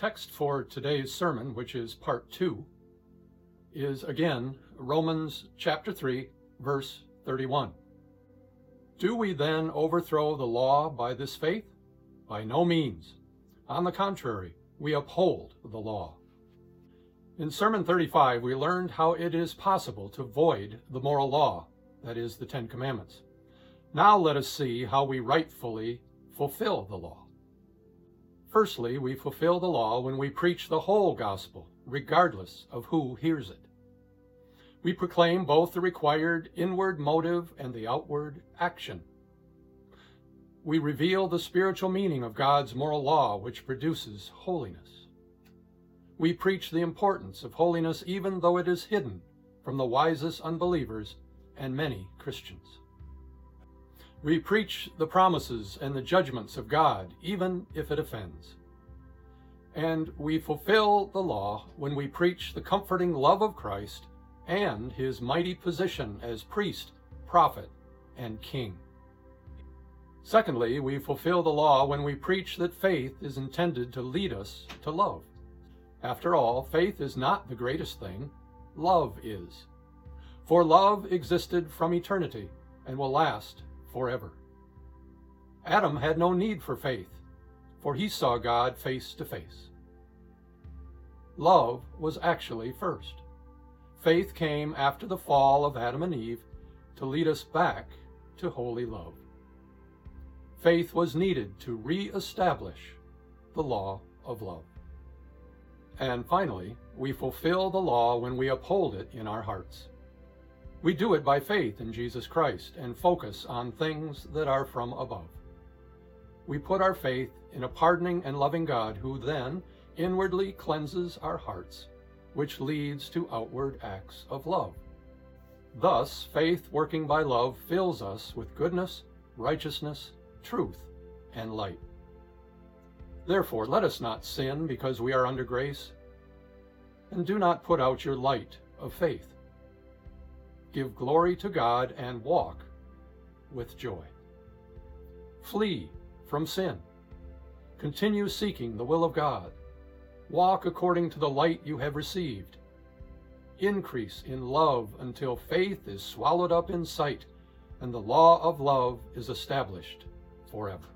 text for today's sermon, which is part two, is again Romans chapter 3, verse 31. Do we then overthrow the law by this faith? By no means. On the contrary, we uphold the law. In Sermon 35, we learned how it is possible to void the moral law, that is, the Ten Commandments. Now let us see how we rightfully fulfill the law. Firstly, we fulfill the law when we preach the whole gospel, regardless of who hears it. We proclaim both the required inward motive and the outward action. We reveal the spiritual meaning of God's moral law, which produces holiness. We preach the importance of holiness even though it is hidden from the wisest unbelievers and many Christians. We preach the promises and the judgments of God, even if it offends. And we fulfill the law when we preach the comforting love of Christ and his mighty position as priest, prophet, and king. Secondly, we fulfill the law when we preach that faith is intended to lead us to love. After all, faith is not the greatest thing, love is. For love existed from eternity and will last forever. Adam had no need for faith, for he saw God face to face. Love was actually first. Faith came after the fall of Adam and Eve to lead us back to holy love. Faith was needed to re-establish the law of love. And finally, we fulfill the law when we uphold it in our hearts. We do it by faith in Jesus Christ and focus on things that are from above. We put our faith in a pardoning and loving God who then inwardly cleanses our hearts, which leads to outward acts of love. Thus, faith working by love fills us with goodness, righteousness, truth, and light. Therefore, let us not sin because we are under grace, and do not put out your light of faith give glory to God, and walk with joy. Flee from sin. Continue seeking the will of God. Walk according to the light you have received. Increase in love until faith is swallowed up in sight and the law of love is established forever.